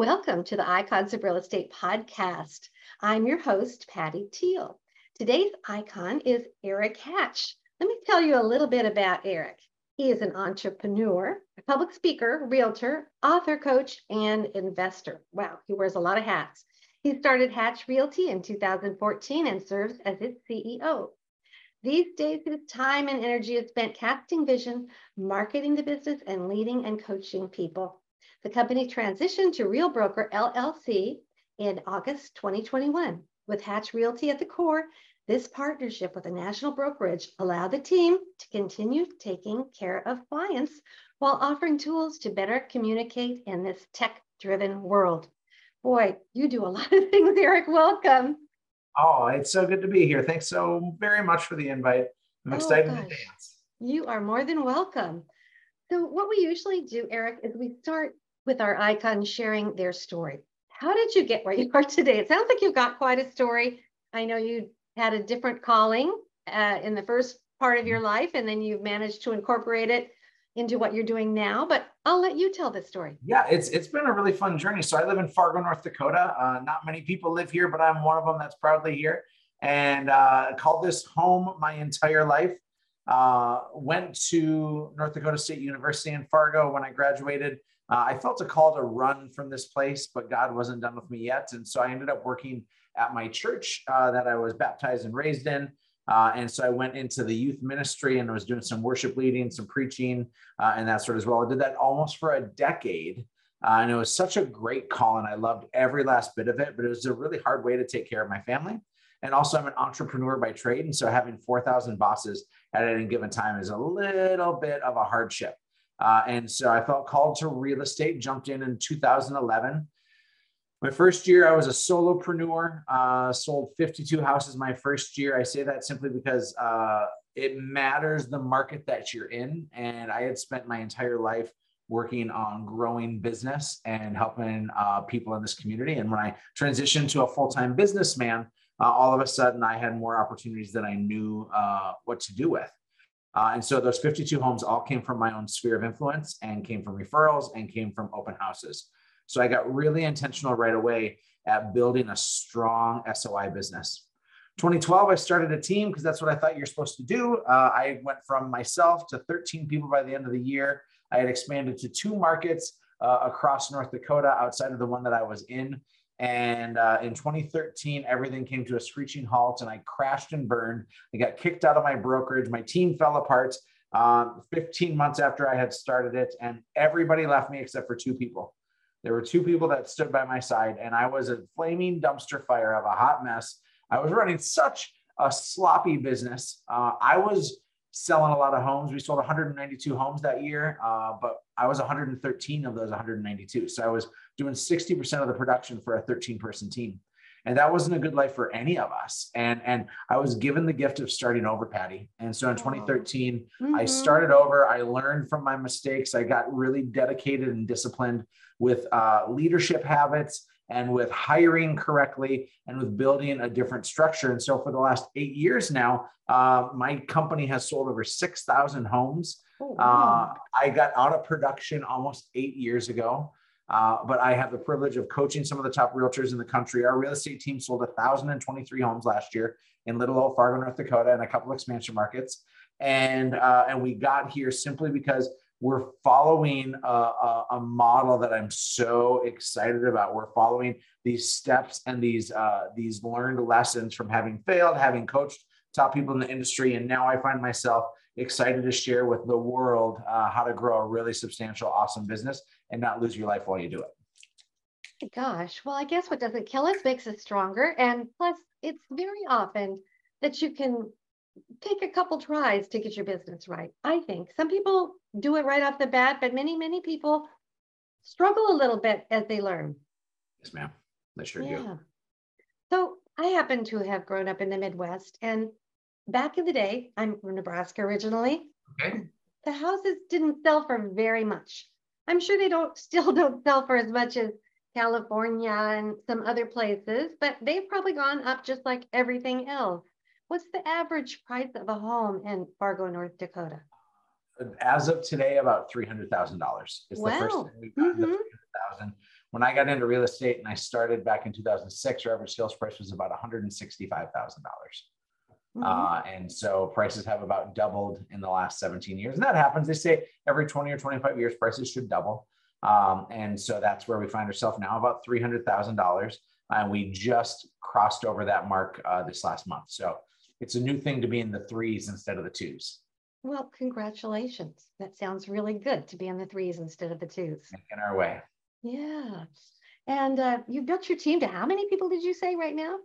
Welcome to the Icons of Real Estate podcast. I'm your host, Patty Teal. Today's icon is Erik Hatch. Let me tell you a little bit about Erik. He is an entrepreneur, a public speaker, realtor, author, coach, and investor. Wow, he wears a lot of hats. He started Hatch Realty in 2014 and serves as its CEO. These days, his time and energy is spent casting vision, marketing the business, and leading and coaching people. The company transitioned to Real Broker LLC in August 2021. With Hatch Realty at the core, this partnership with a national brokerage allowed the team to continue taking care of clients while offering tools to better communicate in this tech driven world. Boy, you do a lot of things, Erik. Welcome. Oh, it's so good to be here. Thanks so very much for the invite. I'm oh, excited gosh. to dance. You are more than welcome. So, what we usually do, Erik, is we start with our icon sharing their story. How did you get where you are today? It sounds like you've got quite a story. I know you had a different calling uh, in the first part of your mm-hmm. life, and then you've managed to incorporate it into what you're doing now. But I'll let you tell the story. Yeah, it's it's been a really fun journey. So I live in Fargo, North Dakota. Uh, not many people live here, but I'm one of them that's proudly here. And uh, called this home my entire life. Uh, went to North Dakota State University in Fargo when I graduated. Uh, I felt a call to run from this place, but God wasn't done with me yet. And so I ended up working at my church uh, that I was baptized and raised in. Uh, and so I went into the youth ministry and was doing some worship leading, some preaching, uh, and that sort of as well. I did that almost for a decade. Uh, and it was such a great call, and I loved every last bit of it. But it was a really hard way to take care of my family. And also, I'm an entrepreneur by trade. And so having 4,000 bosses at any given time is a little bit of a hardship. Uh, and so I felt called to real estate, jumped in in 2011 my first year, I was a solopreneur, uh, sold 52 houses my first year. I say that simply because uh, it matters the market that you're in. And I had spent my entire life working on growing business and helping uh, people in this community. And when I transitioned to a full time businessman, uh, all of a sudden I had more opportunities than I knew uh, what to do with. Uh, and so those 52 homes all came from my own sphere of influence and came from referrals and came from open houses. So I got really intentional right away at building a strong SOI business. 2012, I started a team because that's what I thought you're supposed to do. Uh, I went from myself to 13 people by the end of the year. I had expanded to two markets uh, across North Dakota outside of the one that I was in. And uh, in 2013, everything came to a screeching halt and I crashed and burned. I got kicked out of my brokerage. My team fell apart um, 15 months after I had started it, and everybody left me except for two people. There were two people that stood by my side, and I was a flaming dumpster fire of a hot mess. I was running such a sloppy business. Uh, I was selling a lot of homes. We sold 192 homes that year, uh, but I was 113 of those 192. So I was doing 60% of the production for a 13 person team. And that wasn't a good life for any of us. And, and I was given the gift of starting over, Patty. And so in 2013, mm-hmm. I started over. I learned from my mistakes. I got really dedicated and disciplined with uh, leadership habits and with hiring correctly and with building a different structure. And so for the last eight years now, uh, my company has sold over 6,000 homes. Oh, wow. uh, I got out of production almost eight years ago. Uh, but I have the privilege of coaching some of the top realtors in the country. Our real estate team sold 1,023 homes last year in Little Old Fargo, North Dakota, and a couple of expansion markets. And uh, and we got here simply because we're following a, a, a, model that I'm so excited about. We're following these steps and these uh, these learned lessons from having failed, having coached top people in the industry, and now I find myself excited to share with the world uh, how to grow a really substantial, awesome business and not lose your life while you do it. Gosh, well, I guess what doesn't kill us makes us stronger, and plus, it's very often that you can take a couple tries to get your business right. I think some people do it right off the bat, but many, many people struggle a little bit as they learn. Yes, ma'am. They sure yeah. do. So I happen to have grown up in the Midwest, and back in the day, I'm from Nebraska originally. Okay. The houses didn't sell for very much. I'm sure they don't still don't sell for as much as California and some other places, but they've probably gone up just like everything else. What's the average price of a home in Fargo, North Dakota? As of today, about three hundred thousand dollars. It's wow. the first thing we've gotten mm-hmm. thousand. When I got into real estate and I started back in 2006, our average sales price was about one hundred and sixty-five thousand dollars. Mm-hmm. Uh, and so prices have about doubled in the last 17 years. And that happens. They say every 20 or 25 years, prices should double. Um, and so that's where we find ourselves now, about $300,000. And we just crossed over that mark uh, this last month. So it's a new thing to be in the threes instead of the twos. Well, congratulations. That sounds really good to be in the threes instead of the twos. In our way. Yeah. And uh, you built your team to how many people did you say right now?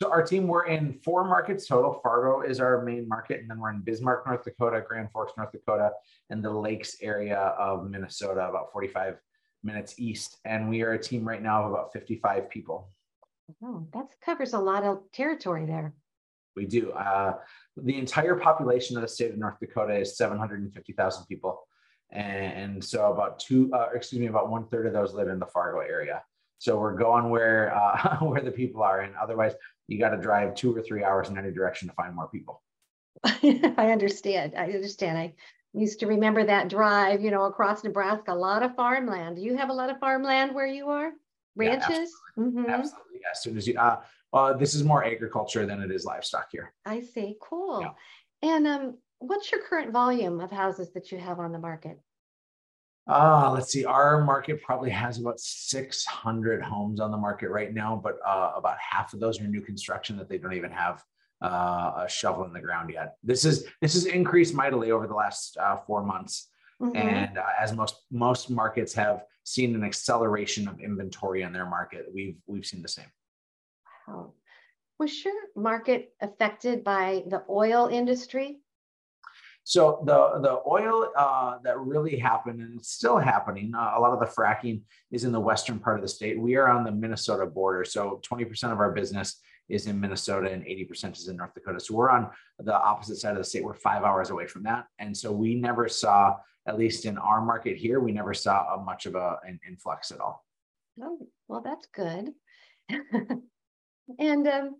So our team, we're in four markets total. Fargo is our main market, and then we're in Bismarck, North Dakota, Grand Forks, North Dakota, and the Lakes area of Minnesota, about 45 minutes east. And we are a team right now of about 55 people. Oh, that covers a lot of territory there. We do. Uh, the entire population of the state of North Dakota is 750,000 people. And so about two, uh, excuse me, about one third of those live in the Fargo area. So we're going where uh, where the people are, and otherwise you got to drive two or three hours in any direction to find more people. I understand. I understand. I used to remember that drive, you know, across Nebraska. A lot of farmland. Do you have a lot of farmland where you are? Ranches. Yeah, absolutely. Mm-hmm. absolutely. As soon as you, uh, uh, this is more agriculture than it is livestock here. I see. Cool. Yeah. And um, what's your current volume of houses that you have on the market? Uh, let's see. Our market probably has about 600 homes on the market right now, but uh, about half of those are new construction that they don't even have uh, a shovel in the ground yet. This is this has increased mightily over the last uh, four months, mm-hmm. and uh, as most most markets have seen an acceleration of inventory in their market, we've we've seen the same. Was your market affected by the oil industry? So the the oil uh, that really happened, and it's still happening. Uh, a lot of the fracking is in the western part of the state. We are on the Minnesota border, so 20% of our business is in Minnesota and 80% is in North Dakota. So we're on the opposite side of the state. We're five hours away from that, and so we never saw, at least in our market here, we never saw a much of a, an influx at all. Oh, well, that's good. and um,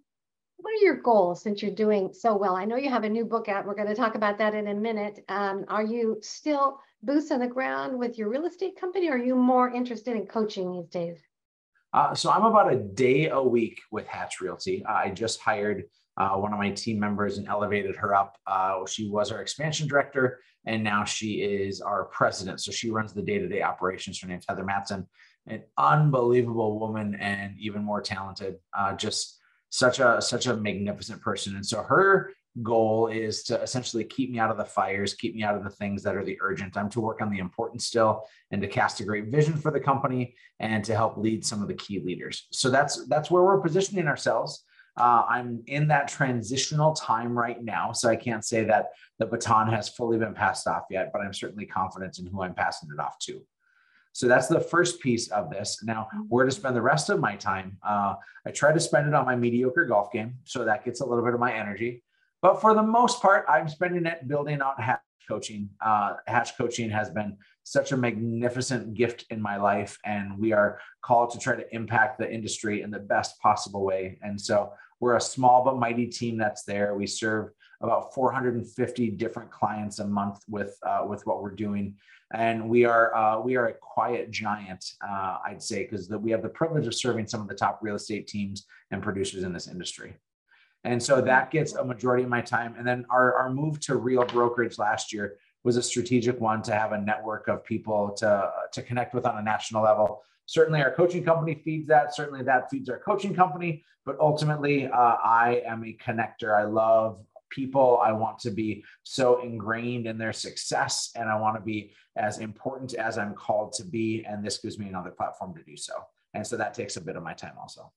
what are your goals since you're doing so well? I know you have a new book out. We're going to talk about that in a minute. Um, are you still boots on the ground with your real estate company, or are you more interested in coaching these days? Uh, so I'm about a day a week with Hatch Realty. Uh, I just hired uh, one of my team members and elevated her up. Uh, she was our expansion director, and now she is our president. So she runs the day-to-day operations. Her name's Heather Matson, an unbelievable woman and even more talented. Uh, just such a such a magnificent person. And so her goal is to essentially keep me out of the fires keep me out of the things that are the urgent. I'm to work on the important still and to cast a great vision for the company and to help lead some of the key leaders. So that's that's where we're positioning ourselves. Uh, i'm in that transitional time right now so i can't say that the baton has fully been passed off yet but i'm certainly confident in who i'm passing it off to so that's the first piece of this. Now, mm-hmm. where to spend the rest of my time? Uh, I try to spend it on my mediocre golf game, so that gets a little bit of my energy. But for the most part, I'm spending it building out Hatch coaching. Uh, Hatch coaching has been such a magnificent gift in my life, and we are called to try to impact the industry in the best possible way. And so we're a small but mighty team that's there. We serve about 450 different clients a month with uh, with what we're doing and we are uh, we are a quiet giant, uh, I'd say, because we have the privilege of serving some of the top real estate teams and producers in this industry. And so that gets a majority of my time. And then our, our move to real brokerage last year was a strategic one to have a network of people to, to connect with on a national level. Certainly, our coaching company feeds that. Certainly, that feeds our coaching company. But ultimately, uh, I am a connector. I love people. I want to be so ingrained in their success and I want to be as important as I'm called to be. And this gives me another platform to do so. And so that takes a bit of my time also.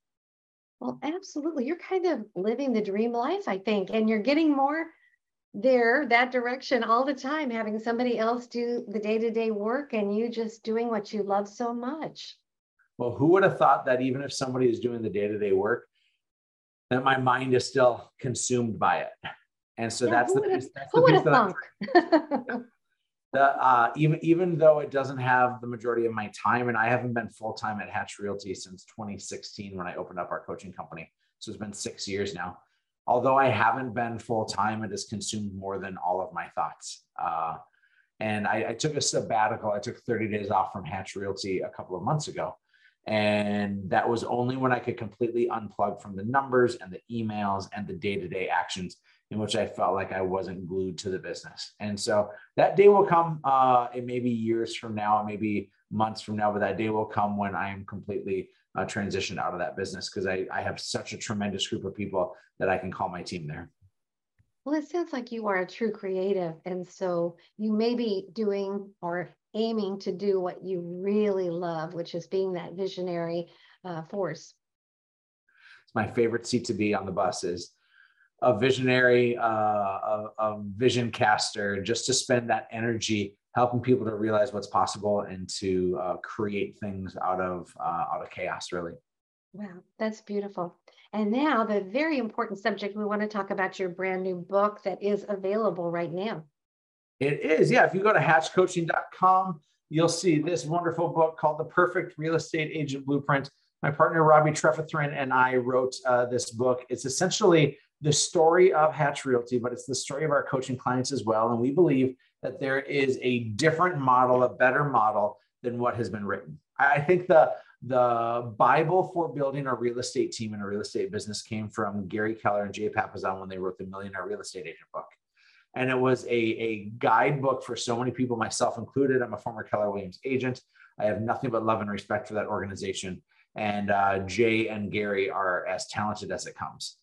Well, absolutely. You're kind of living the dream life, I think, and you're getting more there that direction all the time, having somebody else do the day to day work and you just doing what you love so much. Well, who would have thought that even if somebody is doing the day to day work, that my mind is still consumed by it? And so yeah, that's the piece, that's the piece that the, uh, even even though it doesn't have the majority of my time, and I haven't been full time at Hatch Realty since 2016 when I opened up our coaching company, so it's been six years now. Although I haven't been full time, it has consumed more than all of my thoughts. Uh, and I, I, took a sabbatical. I took 30 days off from Hatch Realty a couple of months ago. And that was only when I could completely unplug from the numbers and the emails and the day to day actions in which I felt like I wasn't glued to the business. And so that day will come. Uh, it may be years from now, it may be months from now, but that day will come when I am completely uh, transitioned out of that business because I, I have such a tremendous group of people that I can call my team there. Well, it sounds like you are a true creative. And so you may be doing or aiming to do what you really love, which is being that visionary uh, force. It's my favorite seat to be on the bus is a visionary, uh, a, a vision caster, just to spend that energy helping people to realize what's possible and to uh, create things out of uh, out of chaos. Really. Wow, that's beautiful. And now the very important subject we want to talk about your brand new book that is available right now. It is, yeah. If you go to hatchcoaching.com, you'll see this wonderful book called The Perfect Real Estate Agent Blueprint. My partner Robbie Trefethrin and I wrote uh, this book. It's essentially the story of Hatch Realty, but it's the story of our coaching clients as well. And we believe that there is a different model, a better model than what has been written. I think the the Bible for building a real estate team and a real estate business came from Gary Keller and Jay Papasan when they wrote the Millionaire Real Estate Agent book. And it was a, a guidebook for so many people, myself included. I'm a former Keller Williams agent. I have nothing but love and respect for that organization. And uh, Jay and Gary are as talented as it comes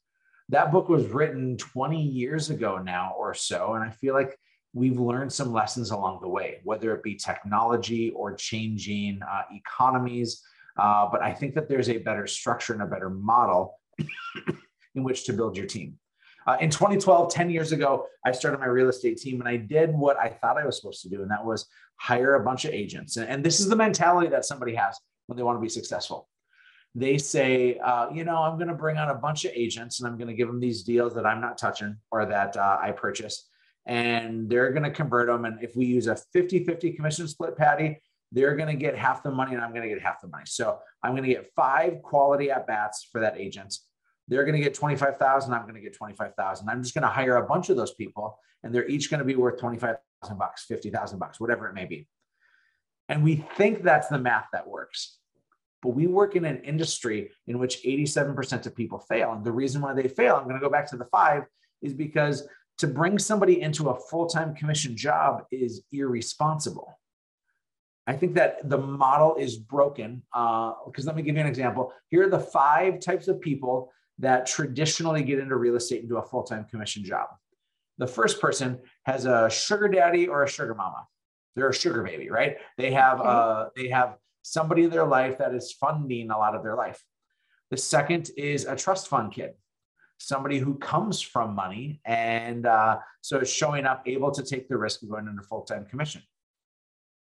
that book was written 20 years ago now or so. And I feel like we've learned some lessons along the way, whether it be technology or changing uh, economies. Uh, but I think that there's a better structure and a better model in which to build your team. Uh, in 2012, 10 years ago, I started my real estate team and I did what I thought I was supposed to do, and that was hire a bunch of agents. And, and this is the mentality that somebody has when they want to be successful they say, uh, you know, I'm going to bring on a bunch of agents and I'm going to give them these deals that I'm not touching or that uh, I purchased. And they're going to convert them. And if we use a 50 50 commission split, Patty, they're going to get half the money and I'm going to get half the money. So I'm going to get five quality at bats for that agent. They're going to get 25,000. I'm going to get 25,000. I'm just going to hire a bunch of those people and they're each going to be worth 25,000 bucks, 50,000 bucks, whatever it may be. And we think that's the math that works. But we work in an industry in which 87% of people fail. And the reason why they fail, I'm going to go back to the five, is because to bring somebody into a full time commission job is irresponsible. I think that the model is broken. Because uh, let me give you an example. Here are the five types of people that traditionally get into real estate and do a full time commission job. The first person has a sugar daddy or a sugar mama. They're a sugar baby, right? They have uh, they have somebody in their life that is funding a lot of their life. The second is a trust fund kid, somebody who comes from money and uh, so is showing up able to take the risk of going into full time commission.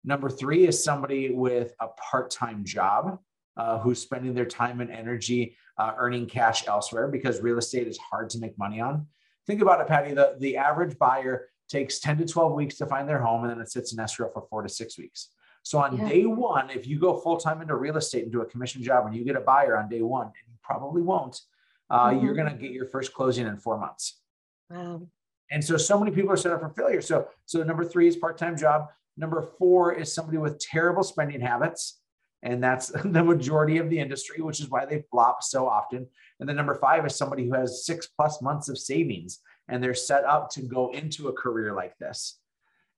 Number three is somebody with a part time job uh, who's spending their time and energy uh, earning cash elsewhere because real estate is hard to make money on. Think about it, Patty. The, the average buyer takes 10 to 12 weeks to find their home and then it sits in escrow for four to six weeks. So on yeah. day one, if you go full time into real estate and do a commission job and you get a buyer on day one, and you probably won't, uh, mm-hmm. you're going to get your first closing in four months. Wow. And so, so many people are set up for failure. So, so number three is part time job. Number four is somebody with terrible spending habits. And that's the majority of the industry, which is why they flop so often. And then number five is somebody who has six plus months of savings and they're set up to go into a career like this.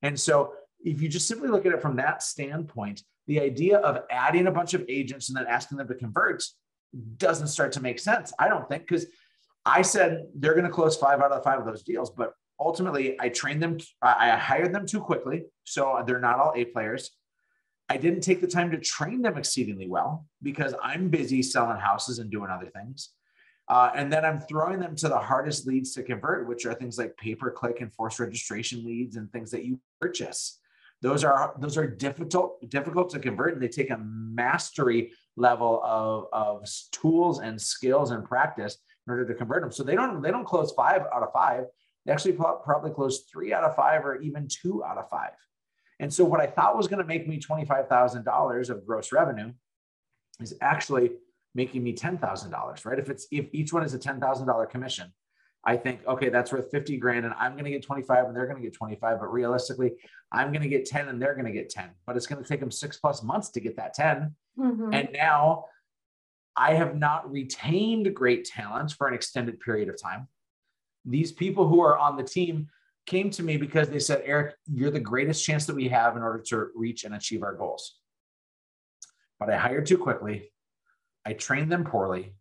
And so if you just simply look at it from that standpoint, the idea of adding a bunch of agents and then asking them to convert doesn't start to make sense. I don't think because I said they're going to close five out of the five of those deals, but ultimately I trained them, I hired them too quickly. So they're not all A players. I didn't take the time to train them exceedingly well because I'm busy selling houses and doing other things. Uh, and then I'm throwing them to the hardest leads to convert, which are things like pay per click and forced registration leads and things that you purchase. Those are those are difficult difficult to convert, and they take a mastery level of, of tools and skills and practice in order to convert them. So they don't they don't close five out of five. They actually probably close three out of five or even two out of five. And so what I thought was going to make me $25,000 of gross revenue is actually making me $10,000, right? If it's if each one is a $10,000 commission, I think, okay, that's worth 50 grand and I'm going to get 25 and they're going to get 25. But realistically, I'm going to get 10 and they're going to get 10. But it's going to take them six plus months to get that 10. Mm-hmm. And now I have not retained great talents for an extended period of time. These people who are on the team came to me because they said, Erik, you're the greatest chance that we have in order to reach and achieve our goals. But I hired too quickly. I trained them poorly.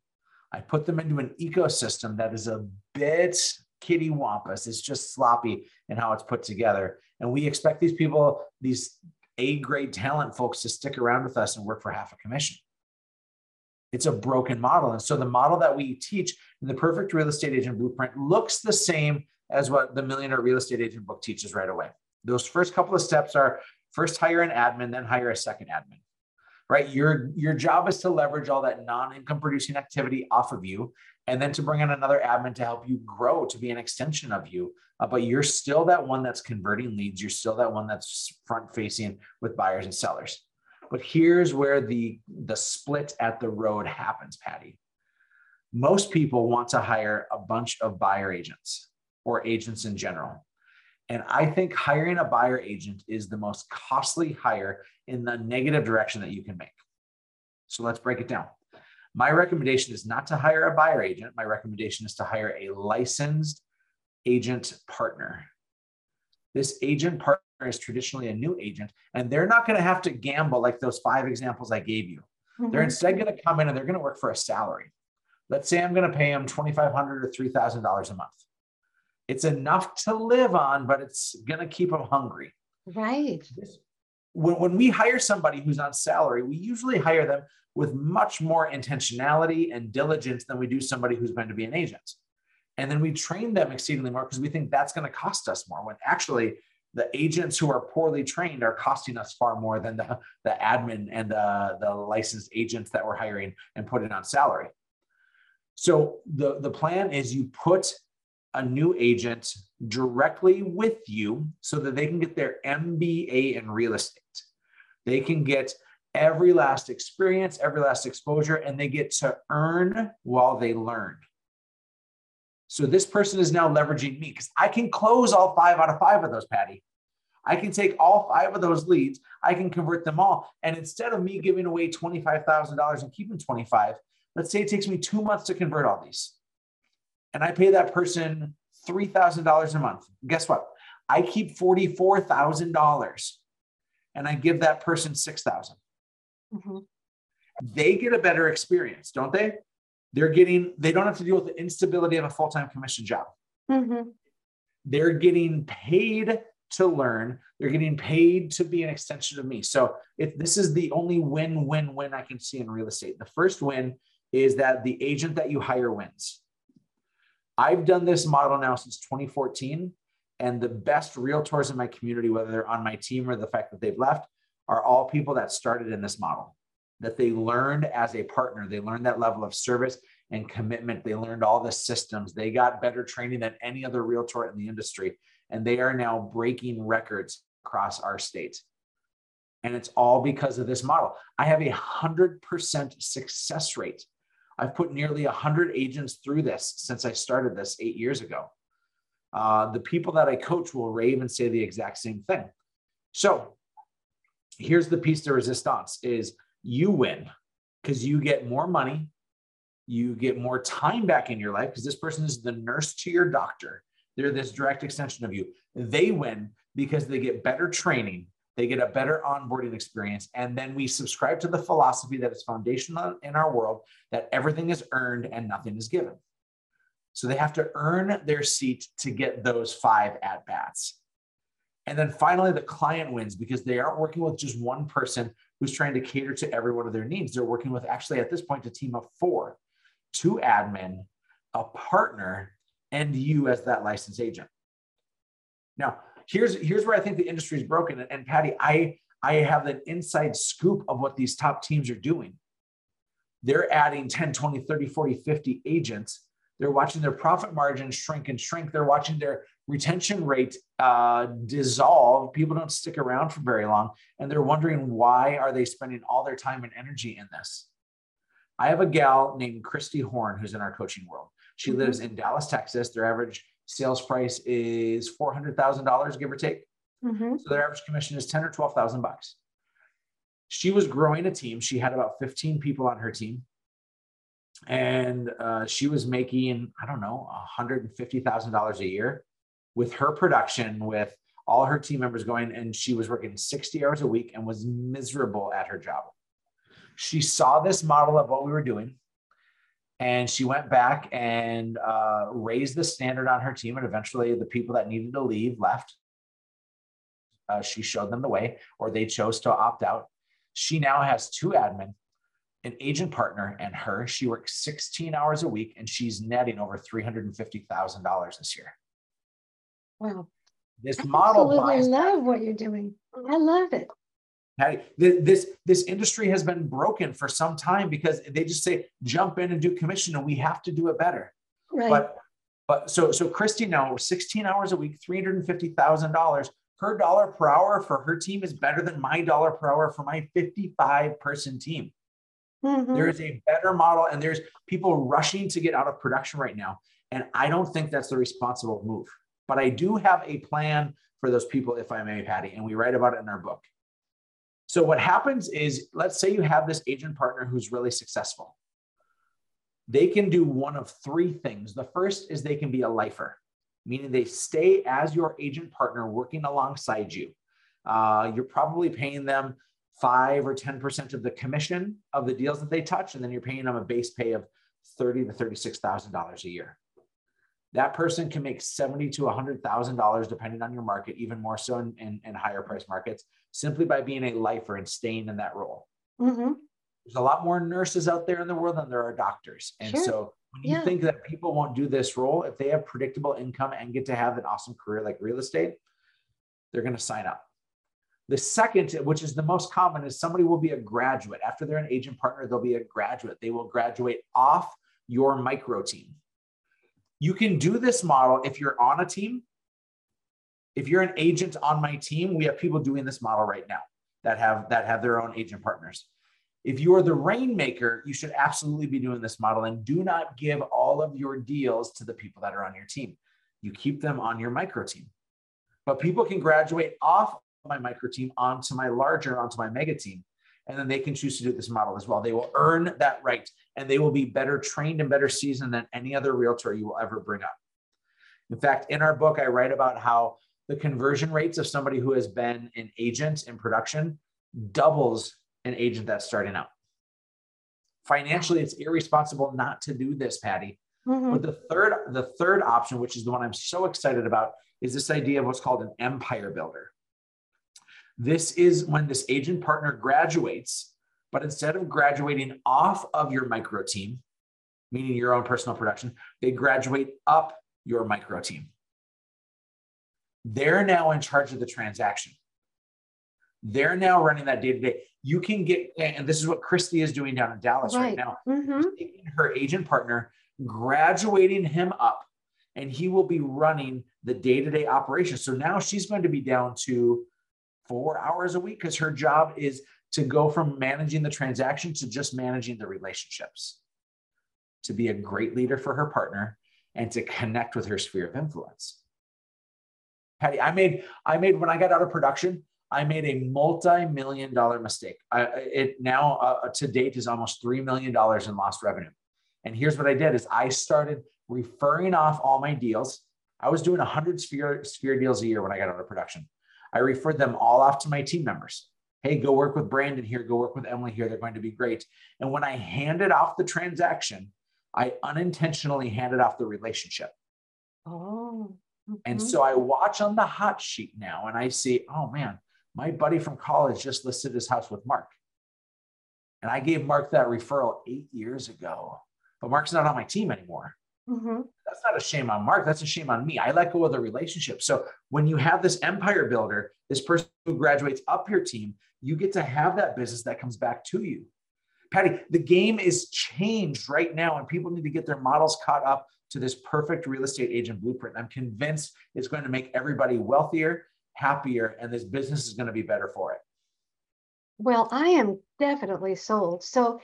I put them into an ecosystem that is a bit kitty wampus. It's just sloppy in how it's put together. And we expect these people, these A grade talent folks, to stick around with us and work for half a commission. It's a broken model. And so the model that we teach in the perfect real estate agent blueprint looks the same as what the millionaire real estate agent book teaches right away. Those first couple of steps are first hire an admin, then hire a second admin right? Your your job is to leverage all that non-income producing activity off of you, and then to bring in another admin to help you grow to be an extension of you. Uh, but you're still that one that's converting leads. You're still that one that's front facing with buyers and sellers. But here's where the the split at the road happens, Patty. Most people want to hire a bunch of buyer agents or agents in general. And I think hiring a buyer agent is the most costly hire in the negative direction that you can make. So let's break it down. My recommendation is not to hire a buyer agent. My recommendation is to hire a licensed agent partner. This agent partner is traditionally a new agent, and they're not going to have to gamble like those five examples I gave you. Mm-hmm. They're instead going to come in and they're going to work for a salary. Let's say I'm going to pay them $2,500 or $3,000 a month. It's enough to live on, but it's going to keep them hungry. Right. When, when we hire somebody who's on salary, we usually hire them with much more intentionality and diligence than we do somebody who's going to be an agent. And then we train them exceedingly more because we think that's going to cost us more when actually the agents who are poorly trained are costing us far more than the, the admin and the, the licensed agents that we're hiring and putting on salary. So the, the plan is you put a new agent directly with you so that they can get their MBA in real estate. They can get every last experience, every last exposure, and they get to earn while they learn. So this person is now leveraging me because I can close all five out of five of those, Patty. I can take all five of those leads, I can convert them all. And instead of me giving away $25,000 and keeping 25, let's say it takes me two months to convert all these and I pay that person $3,000 a month, guess what? I keep $44,000 and I give that person 6,000. Mm-hmm. They get a better experience, don't they? They're getting, they don't have to deal with the instability of a full time commission job. Mm-hmm. They're getting paid to learn. They're getting paid to be an extension of me. So if this is the only win, win, win I can see in real estate, the first win is that the agent that you hire wins. I've done this model now since 2014, and the best realtors in my community, whether they're on my team or the fact that they've left, are all people that started in this model, that they learned as a partner. They learned that level of service and commitment. They learned all the systems. They got better training than any other realtor in the industry. And they are now breaking records across our state. And it's all because of this model. I have a 100% success rate I've put nearly 100 agents through this since I started this eight years ago. Uh, the people that I coach will rave and say the exact same thing. So here's the piece de resistance is you win because you get more money, you get more time back in your life because this person is the nurse to your doctor. They're this direct extension of you. They win because they get better training they get a better onboarding experience. And then we subscribe to the philosophy that is foundational in our world that everything is earned and nothing is given. So they have to earn their seat to get those five at bats. And then finally, the client wins because they aren't working with just one person who's trying to cater to every one of their needs. They're working with actually at this point a team of four two admin, a partner and you as that licensed agent. Now, here's here's where I think the industry is broken. And, and Patty, I I have an inside scoop of what these top teams are doing. They're adding 10, 20, 30, 40, 50 agents. They're watching their profit margins shrink and shrink. They're watching their retention rate uh, dissolve. People don't stick around for very long. And they're wondering why are they spending all their time and energy in this? I have a gal named Christy Horn who's in our coaching world. She mm-hmm. lives in Dallas, Texas. Their average sales price is $400,000, give or take. Mm-hmm. So their average commission is 10 or 12,000 bucks. She was growing a team. She had about 15 people on her team. And uh, she was making, I don't know, $150,000 a year with her production, with all her team members going. And she was working 60 hours a week and was miserable at her job. She saw this model of what we were doing and she went back and uh, raised the standard on her team and eventually the people that needed to leave left uh, she showed them the way, or they chose to opt out. She now has two admin, an agent partner, and her. She works 16 hours a week and she's netting over $350,000 this year. Wow. This I model. I love what you're doing. I love it. This this industry has been broken for some time because they just say jump in and do commission, and we have to do it better. Right. But but so so Christy now 16 hours a week, three hundred and fifty thousand dollars her dollar per hour for her team is better than my dollar per hour for my 55 person team. Mm-hmm. There is a better model, and there's people rushing to get out of production right now. And I don't think that's the responsible move. But I do have a plan for those people, if I may, Patty, and we write about it in our book. So, what happens is, let's say you have this agent partner who's really successful. They can do one of three things. The first is they can be a lifer meaning they stay as your agent partner working alongside you. Uh, you're probably paying them five or 10% of the commission of the deals that they touch, and then you're paying them a base pay of thirty to $36,000 a year. That person can make seventy to $100,000 depending on your market, even more so in, in, in, higher price markets, simply by being a lifer and staying in that role. Mm-hmm. There's a lot more nurses out there in the world than there are doctors. And sure. so when you yeah. think that people won't do this role, if they have predictable income and get to have an awesome career like real estate, they're going to sign up. The second, which is the most common, is somebody will be a graduate. After they're an agent partner, they'll be a graduate. They will graduate off your micro team. You can do this model if you're on a team. If you're an agent on my team, we have people doing this model right now that have that have their own agent partners. If you are the rainmaker, you should absolutely be doing this model and do not give all of your deals to the people that are on your team. You keep them on your micro team. But people can graduate off my micro team onto my larger, onto my mega team. And then they can choose to do this model as well. They will earn that right and they will be better trained and better seasoned than any other realtor you will ever bring up. In fact, in our book, I write about how the conversion rates of somebody who has been an agent in production doubles an agent that's starting out. Financially, it's irresponsible not to do this, Patty. Mm-hmm. But the third, the third option, which is the one I'm so excited about, is this idea of what's called an empire builder. This is when this agent partner graduates, but instead of graduating off of your micro team, meaning your own personal production, they graduate up your micro team. They're now in charge of the transaction. They're now running that day to day. You can get, and this is what Christy is doing down in Dallas right, right now. Mm-hmm. Taking her agent partner, graduating him up, and he will be running the day to day operation. So now she's going to be down to four hours a week because her job is to go from managing the transaction to just managing the relationships, to be a great leader for her partner, and to connect with her sphere of influence. Patty, I made I made when I got out of production, I made a multi-million dollar mistake. I, it now uh, to date is almost $3 million in lost revenue. And here's what I did is I started referring off all my deals. I was doing 100 sphere, sphere deals a year when I got out of production. I referred them all off to my team members. Hey, go work with Brandon here, go work with Emily here. They're going to be great. And when I handed off the transaction, I unintentionally handed off the relationship. Oh. Mm-hmm. And so I watch on the hot sheet now and I see, oh man, my buddy from college just listed his house with Mark. And I gave Mark that referral eight years ago, but Mark's not on my team anymore. Mm-hmm. That's not a shame on Mark. That's a shame on me. I let go of the relationship. So when you have this empire builder, this person who graduates up your team, you get to have that business that comes back to you. Patty, the game is changed right now, and people need to get their models caught up to this perfect real estate agent blueprint. I'm convinced it's going to make everybody wealthier, happier, and this business is going to be better for it. Well, I am definitely sold. So,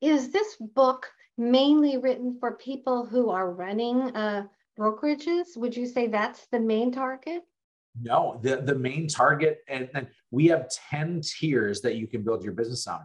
is this book mainly written for people who are running uh, brokerages? Would you say that's the main target? No, the, the main target, and, and we have 10 tiers that you can build your business on.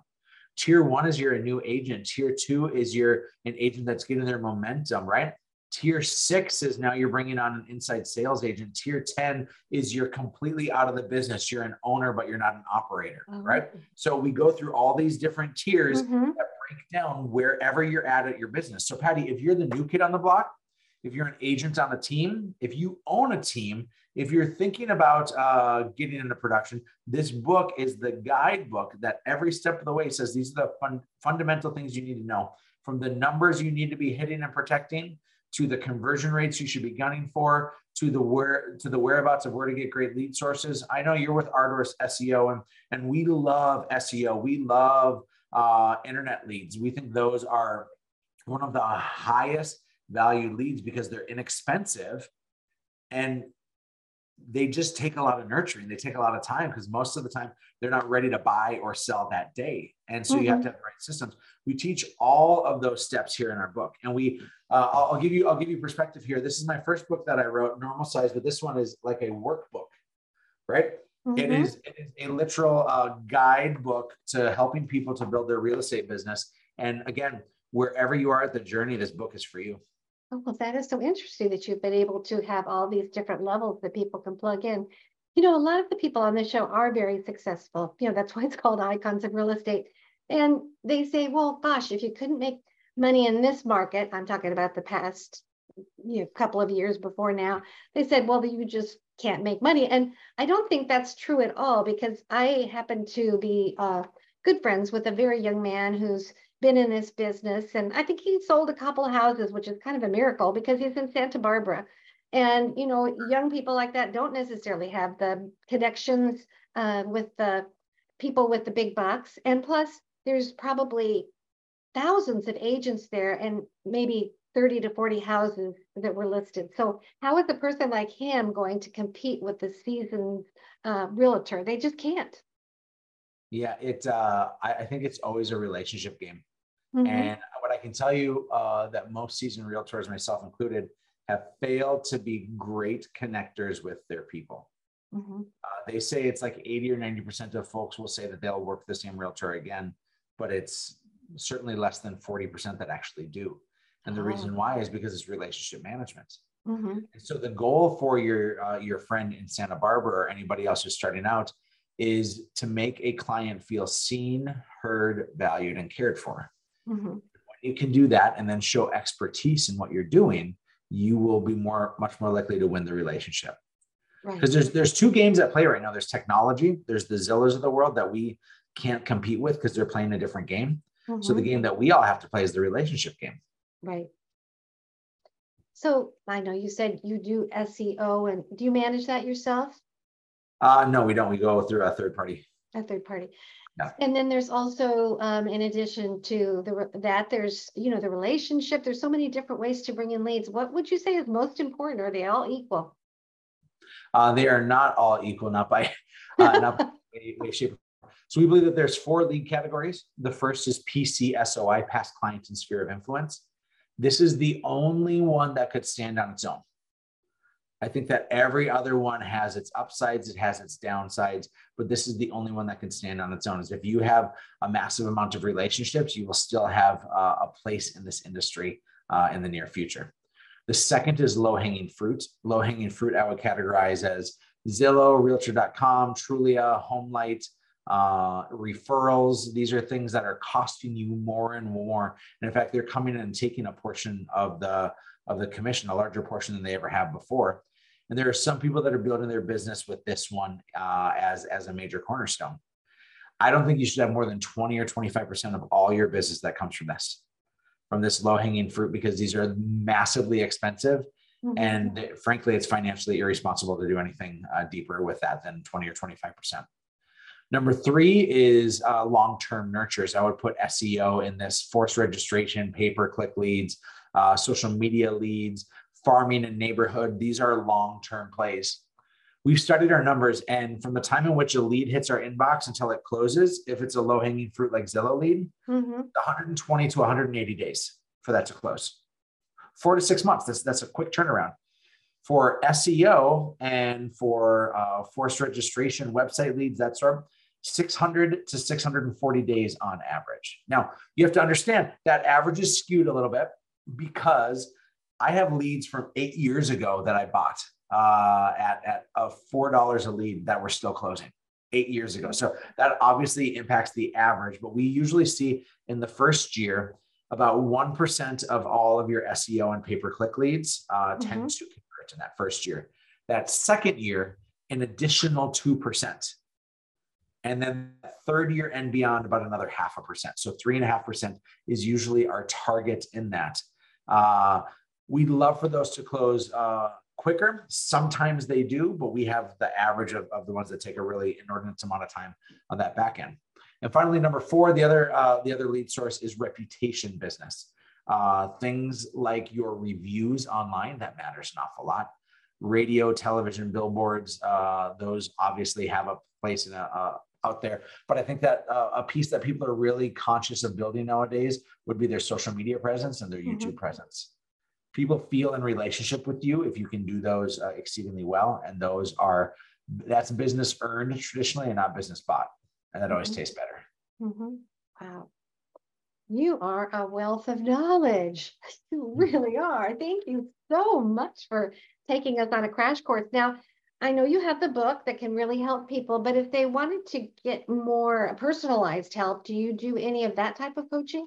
Tier one is you're a new agent. Tier two is you're an agent that's getting their momentum, right? Tier six is now you're bringing on an inside sales agent. Tier 10 is you're completely out of the business. You're an owner, but you're not an operator, oh. right? So we go through all these different tiers mm-hmm. that break down wherever you're at at your business. So, Patty, if you're the new kid on the block, if you're an agent on the team, if you own a team, if you're thinking about uh, getting into production, this book is the guidebook that every step of the way says these are the fun, fundamental things you need to know from the numbers you need to be hitting and protecting to the conversion rates you should be gunning for to the where to the whereabouts of where to get great lead sources. I know you're with Ardoris SEO and and we love SEO. We love uh, internet leads. We think those are one of the highest value leads because they're inexpensive and they just take a lot of nurturing. They take a lot of time because most of the time they're not ready to buy or sell that day. And so mm-hmm. you have mm-hmm. to have the right systems. We teach all of those steps here in our book. And we, uh, I'll, I'll, give you, I'll give you perspective here. This is my first book that I wrote, normal size, but this one is like a workbook, right? Mm-hmm. It is, it is a literal uh, guidebook to helping people to build their real estate business. And again, wherever you are at the journey, this book is for you. Oh, well, that is so interesting that you've been able to have all these different levels that people can plug in. You know, a lot of the people on the show are very successful. You know, that's why it's called Icons of Real Estate. And they say, well, gosh, if you couldn't make money in this market, I'm talking about the past you know, couple of years before now, they said, well, you just can't make money. And I don't think that's true at all because I happen to be uh, good friends with a very young man who's been in this business. And I think he sold a couple of houses, which is kind of a miracle because he's in Santa Barbara. And, you know, young people like that don't necessarily have the connections uh, with the people with the big bucks. And plus, there's probably thousands of agents there and maybe 30 to 40 houses that were listed. So how is a person like him going to compete with the seasoned uh, realtor? They just can't. Yeah, it. Uh, I, I, think it's always a relationship game. Mm-hmm. And what I can tell you uh, that most seasoned realtors, myself included, have failed to be great connectors with their people. Mm-hmm. Uh, they say it's like 80 or 90% of folks will say that they'll work the same realtor again, but it's certainly less than 40% that actually do. And the oh. reason why is because it's relationship management. Mm-hmm. And so the goal for your uh, your friend in Santa Barbara or anybody else who's starting out is to make a client feel seen, heard, valued, and cared for. Mm-hmm. When you can do that and then show expertise in what you're doing, you will be more much more likely to win the relationship. Because right. there's there's two games at play right now. There's technology. There's the Zillows of the world that we can't compete with because they're playing a different game. Mm-hmm. So the mm-hmm. game that we all have to play is the relationship game. Right. So I know you said you do SEO, and do you manage that yourself? Uh, no, we don't. We go through a third party. A third party. Yeah. And then there's also, um, in addition to the, that, there's, you know, the relationship. There's so many different ways to bring in leads. What would you say is most important? Are they all equal? Uh, they are not all equal, not by, uh, not by way, shape. So we believe that there's four lead categories. The first is PCSOI, past client and sphere of influence. This is the only one that could stand on its own. I think that every other one has its upsides, it has its downsides, but this is the only one that can stand on its own. Is if you have a massive amount of relationships, you will still have uh, a place in this industry uh, in the near future. The second is low hanging fruit. Low hanging fruit, I would categorize as Zillow, Realtor.com, Trulia, Homelight, uh, referrals. These are things that are costing you more and more. And in fact, they're coming in and taking a portion of the of the commission, a larger portion than they ever have before. And there are some people that are building their business with this one uh, as, as a major cornerstone. I don't think you should have more than 20 or 25% of all your business that comes from this. from this low hanging fruit because these are massively expensive. Mm-hmm. And frankly, it's financially irresponsible to do anything uh, deeper with that than 20 or 25%. Number three is uh, long term nurtures. I would put SEO in this force registration, pay per click leads, uh, social media leads, farming and neighborhood. These are long term plays. We've studied our numbers, and from the time in which a lead hits our inbox until it closes, if it's a low hanging fruit like Zillow lead, mm-hmm. 120 to 180 days for that to close. Four to six months. That's, that's a quick turnaround. For SEO and for uh, forced registration, website leads, that sort of 600 to 640 days on average. Now, you have to understand that average is skewed a little bit because I have leads from eight years ago that I bought uh, at, at uh, $4 a lead that we're still closing eight years ago. So that obviously impacts the average, but we usually see in the first year about 1% of all of your SEO and pay per click leads uh, mm-hmm. tend to convert in that first year. That second year, an additional 2%. And then third year and beyond, about another half a percent. So three and a half percent is usually our target in that. Uh, we'd love for those to close uh, quicker. Sometimes they do, but we have the average of, of the ones that take a really inordinate amount of time on that back end. And finally, number four, the other uh, the other lead source is reputation business. Uh, things like your reviews online that matters an awful lot. Radio, television, billboards, uh, those obviously have a place in a, a out there. But I think that uh, a piece that people are really conscious of building nowadays would be their social media presence and their mm-hmm. YouTube presence people feel in relationship with you if you can do those uh, exceedingly well and those are that's business earned traditionally and not business bought and that always mm-hmm. tastes better mm-hmm. wow you are a wealth of knowledge you mm-hmm. really are thank you so much for taking us on a crash course now I know you have the book that can really help people, but if they wanted to get more personalized help, do you do any of that type of coaching?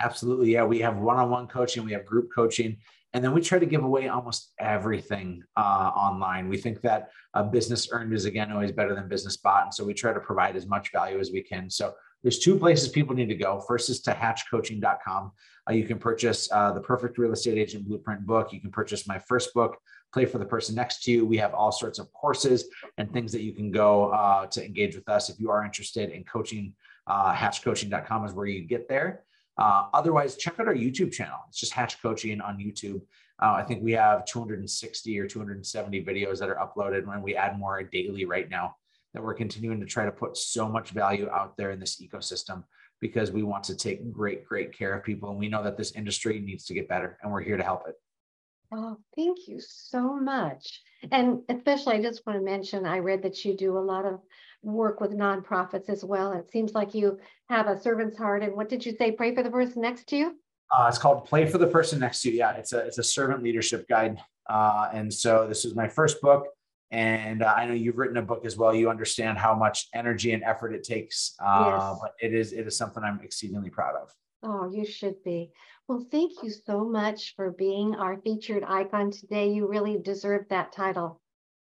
Absolutely. Yeah. We have one on one coaching, we have group coaching, and then we try to give away almost everything uh, online. We think that business earned is again always better than business bought. And so we try to provide as much value as we can. So there's two places people need to go. First is to hatchcoaching.com. Uh, you can purchase uh, the Perfect Real Estate Agent Blueprint book. You can purchase my first book, Play for the Person Next to You. We have all sorts of courses and things that you can go uh, to engage with us. If you are interested in coaching, uh, hatchcoaching.com is where you get there. Uh, otherwise, check out our YouTube channel. It's just Hatch Coaching on YouTube. Uh, I think we have 260 or 270 videos that are uploaded, and we add more daily right now. That we're continuing to try to put so much value out there in this ecosystem because we want to take great, great care of people, and we know that this industry needs to get better, and we're here to help it. Oh, thank you so much. And especially, I just want to mention I read that you do a lot of work with nonprofits as well. It seems like you have a servant's heart. And what did you say? Pray for the person next to you? Uh, it's called Play for the Person Next to You. Yeah, it's a, it's a servant leadership guide. Uh, and so this is my first book. And uh, I know you've written a book as well. You understand how much energy and effort it takes. Uh, yes. But it is, it is something I'm exceedingly proud of. Oh, you should be. Well, thank you so much for being our featured icon today. You really deserve that title.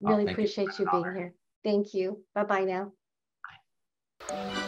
Oh, really oh, appreciate you, you being here. Thank you. Bye bye now. Bye.